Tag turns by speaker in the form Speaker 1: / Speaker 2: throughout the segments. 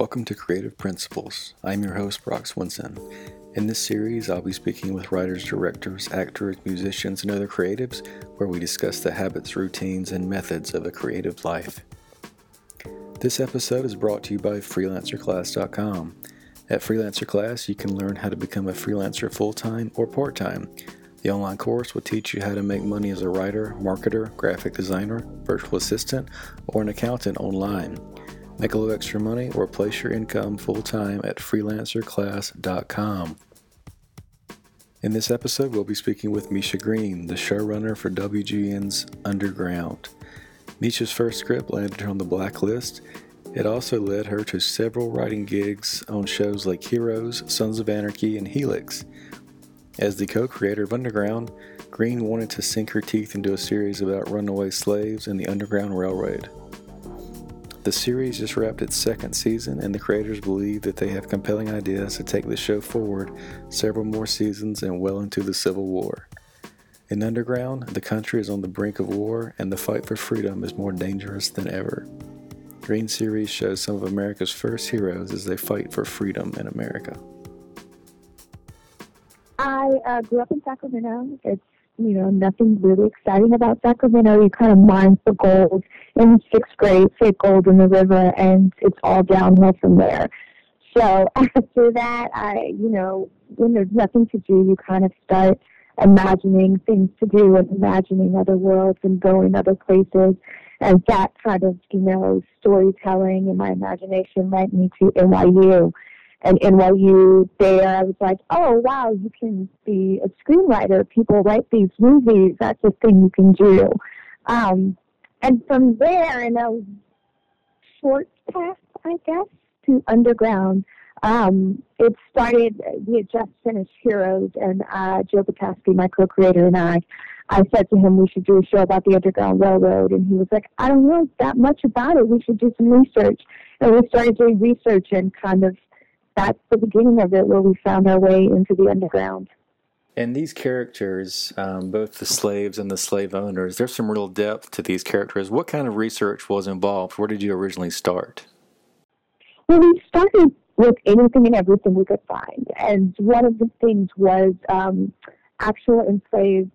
Speaker 1: Welcome to Creative Principles. I'm your host, Brock Swinson. In this series, I'll be speaking with writers, directors, actors, musicians, and other creatives where we discuss the habits, routines, and methods of a creative life. This episode is brought to you by FreelancerClass.com. At Freelancer Class, you can learn how to become a freelancer full time or part time. The online course will teach you how to make money as a writer, marketer, graphic designer, virtual assistant, or an accountant online. Make a little extra money or place your income full time at freelancerclass.com. In this episode, we'll be speaking with Misha Green, the showrunner for WGN's Underground. Misha's first script landed her on the blacklist. It also led her to several writing gigs on shows like Heroes, Sons of Anarchy, and Helix. As the co creator of Underground, Green wanted to sink her teeth into a series about runaway slaves and the Underground Railroad. The series just wrapped its second season, and the creators believe that they have compelling ideas to take the show forward several more seasons and well into the Civil War. In Underground, the country is on the brink of war, and the fight for freedom is more dangerous than ever. Green series shows some of America's first heroes as they fight for freedom in America.
Speaker 2: I uh, grew up in Sacramento. It's you know nothing really exciting about Sacramento. You kind of mine for gold in sixth grade, say gold in the river, and it's all downhill from there. So after that, I you know when there's nothing to do, you kind of start imagining things to do and imagining other worlds and going other places. And that kind of, you know, storytelling and my imagination led me to NYU and NYU there, I was like, oh, wow, you can be a screenwriter. People write these movies. That's a thing you can do. Um, and from there, in a short path, I guess, to underground, um, it started, we had just finished Heroes, and uh, Joe Pokaski, my co-creator, and I, I said to him, we should do a show about the Underground Railroad. And he was like, I don't know that much about it. We should do some research. And we started doing research and kind of that's the beginning of it where we found our way into the underground.
Speaker 1: And these characters, um, both the slaves and the slave owners, there's some real depth to these characters. What kind of research was involved? Where did you originally start?
Speaker 2: Well, we started with anything and everything we could find. And one of the things was um, actual enslaved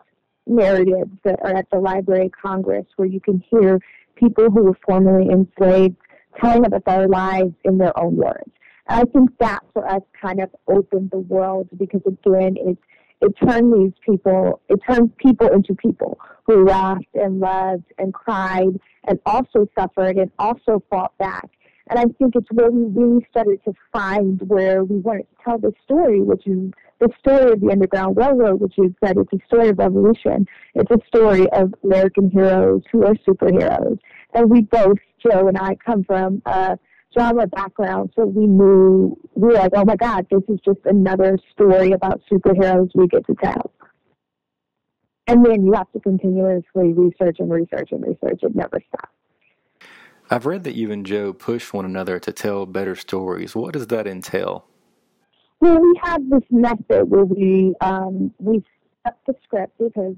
Speaker 2: narratives that are at the Library of Congress, where you can hear people who were formerly enslaved telling about their lives in their own words. I think that for us kind of opened the world because again, it it turned these people, it turned people into people who laughed and loved and cried and also suffered and also fought back. And I think it's where we really started to find where we wanted to tell the story, which is the story of the Underground Railroad, which is that it's a story of revolution. It's a story of American heroes who are superheroes. And we both, Joe and I, come from uh, genre background, so we knew we were like, oh my god, this is just another story about superheroes we get to tell. And then you have to continuously research and research and research. It never stops.
Speaker 1: I've read that you and Joe push one another to tell better stories. What does that entail?
Speaker 2: Well, we have this method where we um, we set the script because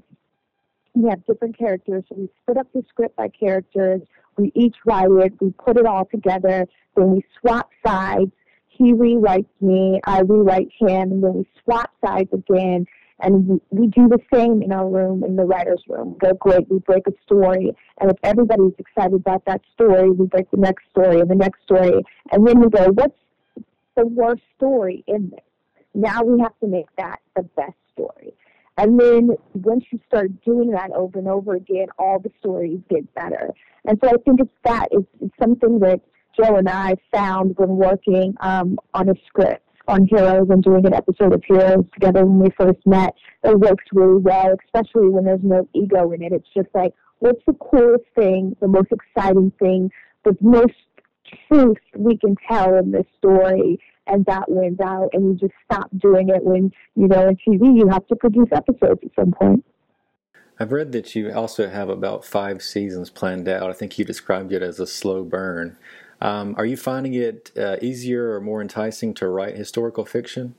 Speaker 2: we have different characters, so we split up the script by characters. We each write it, we put it all together, then we swap sides. He rewrites me, I rewrite him, and then we swap sides again. And we, we do the same in our room, in the writer's room. We go, great, we break a story. And if everybody's excited about that story, we break the next story and the next story. And then we go, what's the worst story in this? Now we have to make that the best story. And then once you start doing that over and over again, all the stories get better. And so I think it's that. It's, it's something that Joe and I found when working um, on a script on Heroes and doing an episode of Heroes together when we first met. It works really well, especially when there's no ego in it. It's just like, what's the coolest thing, the most exciting thing, the most truth we can tell in this story and that wins out and you just stop doing it when you know in tv you have to produce episodes at some point
Speaker 3: I've read that you also have about five seasons planned out. I think you described it as a slow burn. Um, are you finding it uh, easier or more enticing to write historical fiction?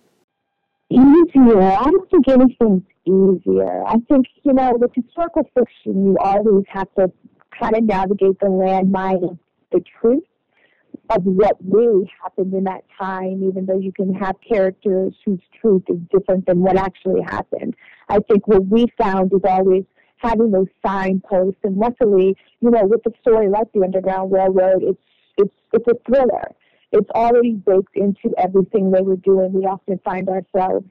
Speaker 2: Easier. I don't think anything's easier. I think, you know, with historical fiction, you always have to kind of navigate the landmine of the truth of what really happened in that time, even though you can have characters whose truth is different than what actually happened. I think what we found is always having those signposts, and luckily, you know, with a story like the Underground Railroad, it's it's it's a thriller. It's already baked into everything they were doing. We often find ourselves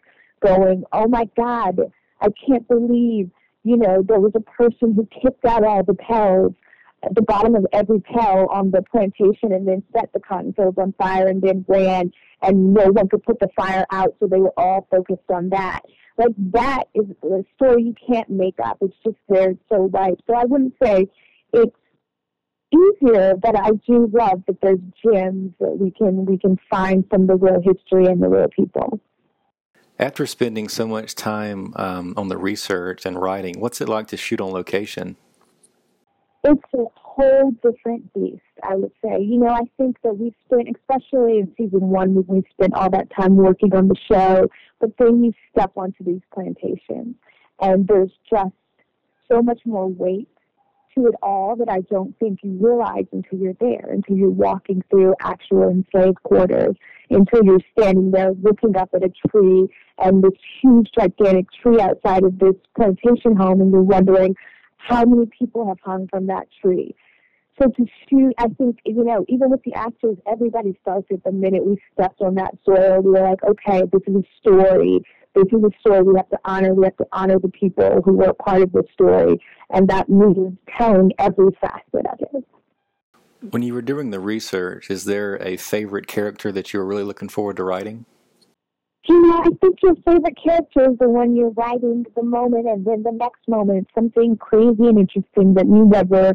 Speaker 2: going, "Oh my God, I can't believe." You know, there was a person who kicked out all the pels at the bottom of every pail on the plantation and then set the cotton fields on fire and then ran and no one could put the fire out so they were all focused on that. Like that is a story you can't make up. It's just there so right. So I wouldn't say it's easier, but I do love that there's gems that we can we can find from the real history and the real people.
Speaker 3: After spending so much time um, on the research and writing, what's it like to shoot on location?
Speaker 2: It's a whole different beast, I would say. You know, I think that we spent, especially in season one, when we spent all that time working on the show, but then you step onto these plantations, and there's just so much more weight to it all that I don't think you realize until you're there, until you're walking through actual enslaved quarters, until you're standing there looking up at a tree and this huge, gigantic tree outside of this plantation home, and you're wondering, how many people have hung from that tree. So to shoot, I think, you know, even with the actors, everybody starts at the minute we stepped on that soil. We were like, okay, this is a story. This is a story we have to honor. We have to honor the people who were part of this story. And that means telling every facet of it.
Speaker 3: When you were doing the research, is there a favorite character that you were really looking forward to writing?
Speaker 2: You know, I think your favorite character is the one you're writing the moment and then the next moment something crazy and interesting that you never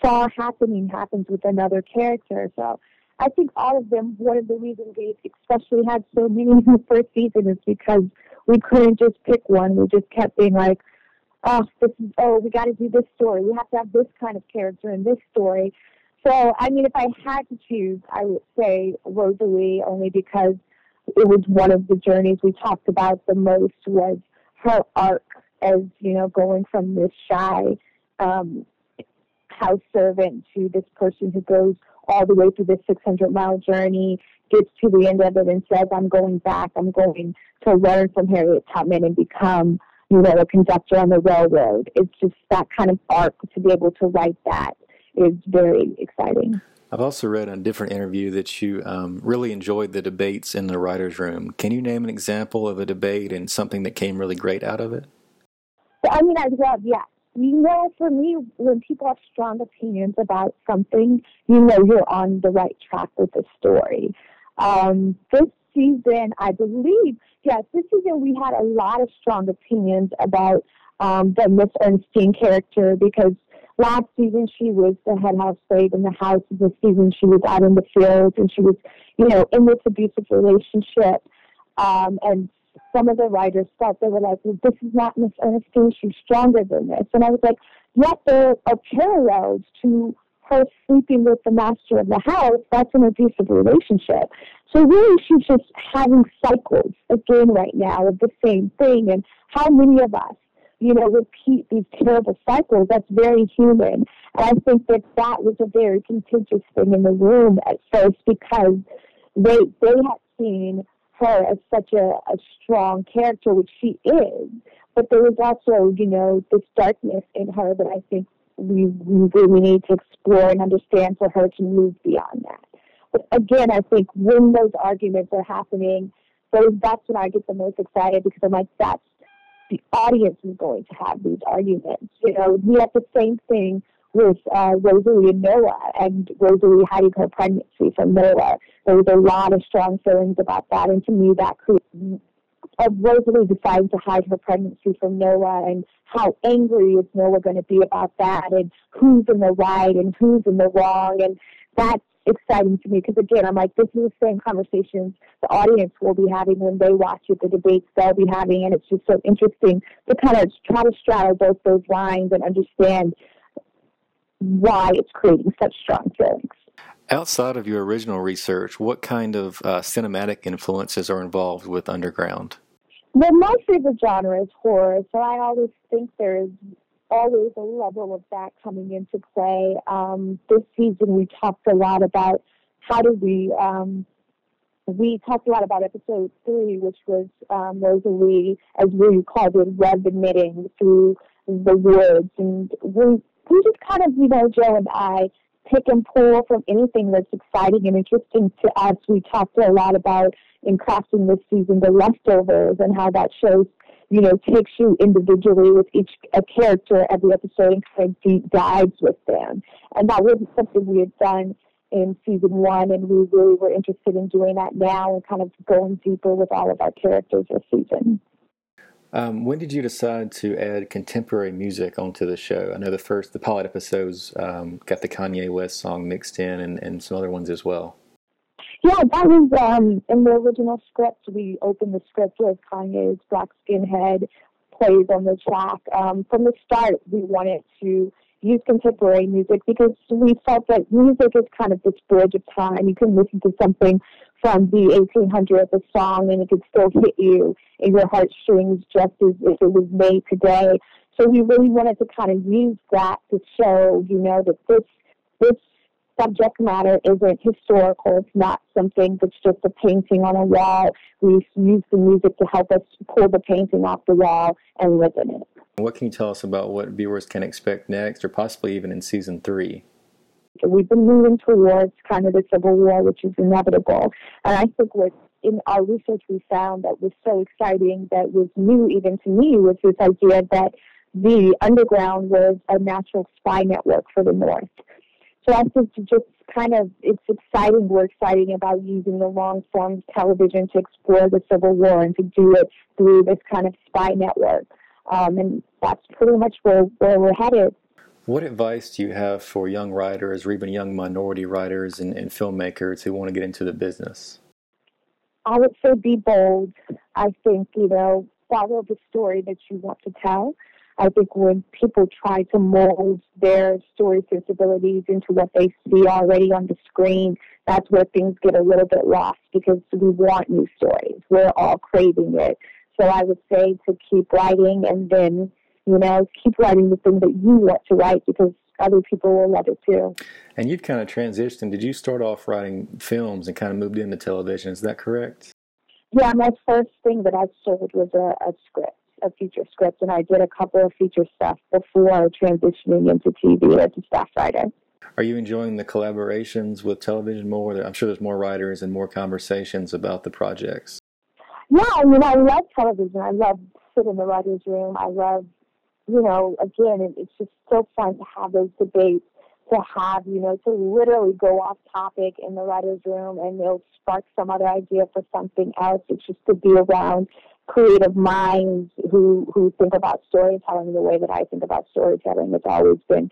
Speaker 2: saw happening happens with another character. So I think all of them, one of the reasons we especially had so many in the first season is because we couldn't just pick one. We just kept being like, oh, this is, oh, we got to do this story. We have to have this kind of character in this story. So, I mean, if I had to choose, I would say Rosalee only because it was one of the journeys we talked about the most was her arc as you know going from this shy um, house servant to this person who goes all the way through this 600 mile journey, gets to the end of it and says, I'm going back, I'm going to learn from Harriet Tubman and become, you know, a conductor on the railroad. It's just that kind of arc to be able to write that is very exciting.
Speaker 3: I've also read in a different interview that you um, really enjoyed the debates in the writer's room. Can you name an example of a debate and something that came really great out of it?
Speaker 2: I mean, I love, yes. You know, for me, when people have strong opinions about something, you know you're on the right track with the story. Um, this season, I believe, yes, this season we had a lot of strong opinions about um, the Miss Ernestine character because last season she was the head house slave in the house. This season she was out in the fields and she was, you know, in this abusive relationship. Um, and some of the writers felt they were like, well, this is not Miss Ernestine. She's stronger than this. And I was like, yet there are parallels to her sleeping with the master of the house. That's an abusive relationship. So really, she's just having cycles again right now of the same thing. And how many of us you know, repeat these terrible cycles. That's very human. And I think that that was a very contentious thing in the room at first because they they had seen her as such a, a strong character, which she is. But there was also, you know, this darkness in her that I think we, we really need to explore and understand for her to move beyond that. But again, I think when those arguments are happening, those that's when I get the most excited because I'm like, that's the audience is going to have these arguments. You know, we have the same thing with uh, Rosalee and Noah, and Rosalee hiding her pregnancy from Noah. There was a lot of strong feelings about that, and to me, that created of Rosalee deciding to hide her pregnancy from Noah and how angry is Noah going to be about that and who's in the right and who's in the wrong and that's exciting to me because again, I'm like, this is the same conversations the audience will be having when they watch it, the debates they'll be having, and it's just so interesting to kind of try to straddle both those lines and understand why it's creating such strong feelings.
Speaker 3: Outside of your original research, what kind of uh, cinematic influences are involved with Underground?
Speaker 2: Well, my favorite genre is horror, so I always think there's always a level of that coming into play. Um, this season, we talked a lot about how do we. Um, we talked a lot about episode three, which was um, Rosalee, as we called it, web admitting through the woods, and we we just kind of, you know, Joe and I pick and pull from anything that's exciting and interesting to us. We talked a lot about in crafting this season the leftovers and how that shows, you know, takes you individually with each a character every episode and kind of deep dives with them. And that wasn't something we had done in season one, and we really were interested in doing that now and kind of going deeper with all of our characters this season.
Speaker 3: Um, when did you decide to add contemporary music onto the show? I know the first, the pilot episodes um, got the Kanye West song mixed in and, and some other ones as well.
Speaker 2: Yeah, that was um, in the original script. We opened the script with Kanye's Black Skinhead plays on the track. Um, from the start, we wanted to use contemporary music because we felt that music is kind of this bridge of time. You can listen to something from the 1800s, a song, and it could still hit you in your heartstrings just as if it was made today. So we really wanted to kind of use that to show, you know, that this this subject matter isn't historical. It's not something that's just a painting on a wall. We use the music to help us pull the painting off the wall and live in it.
Speaker 3: What can you tell us about what viewers can expect next, or possibly even in season three?
Speaker 2: We've been moving towards kind of the civil war, which is inevitable. And I think what in our research we found that was so exciting that was new even to me was this idea that the underground was a natural spy network for the North. So I think just kind of it's exciting. We're exciting about using the long form television to explore the Civil War and to do it through this kind of spy network. Um, and that's pretty much where, where we're headed.
Speaker 3: What advice do you have for young writers or even young minority writers and, and filmmakers who want to get into the business?
Speaker 2: I would say be bold. I think, you know, follow the story that you want to tell. I think when people try to mold their story sensibilities into what they see already on the screen, that's where things get a little bit lost because we want new stories. We're all craving it. So I would say to keep writing and then, you know, keep writing the thing that you want to write because other people will love it too.
Speaker 3: And you've kind of transitioned. Did you start off writing films and kind of moved into television? Is that correct?
Speaker 2: Yeah, my first thing that I sold was a, a script, a feature script, and I did a couple of feature stuff before transitioning into TV as a staff writer.
Speaker 3: Are you enjoying the collaborations with television more? I'm sure there's more writers and more conversations about the projects.
Speaker 2: Yeah, I mean, I love television. I love sitting in the writer's room. I love, you know, again, it's just so fun to have those debates, to have, you know, to literally go off topic in the writer's room and it'll spark some other idea for something else. It's just to be around creative minds who, who think about storytelling the way that I think about storytelling. It's always been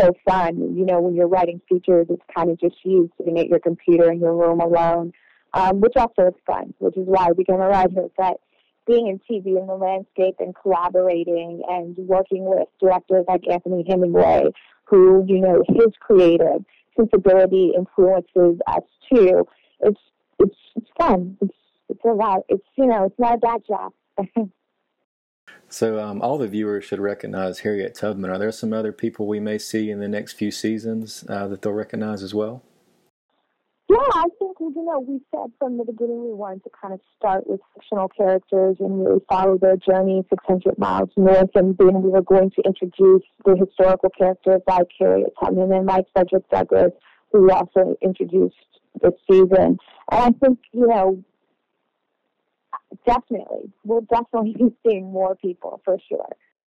Speaker 2: so fun. You know, when you're writing features, it's kind of just you sitting at your computer in your room alone um, which also is fun, which is why I became a writer. But being in TV in the landscape and collaborating and working with directors like Anthony Hemingway, who, you know, his creative sensibility influences us too. It's it's it's fun. It's it's a lot. It's you know, it's not a bad job.
Speaker 3: so um, all the viewers should recognize Harriet Tubman. Are there some other people we may see in the next few seasons uh, that they'll recognize as well?
Speaker 2: Yeah, I you know we said from the beginning we wanted to kind of start with fictional characters and really follow their journey 600 miles north, and then we were going to introduce the historical characters like Harriet Tubman and like Frederick Douglass, who we also introduced this season. And I think you know definitely we'll definitely be seeing more people for sure.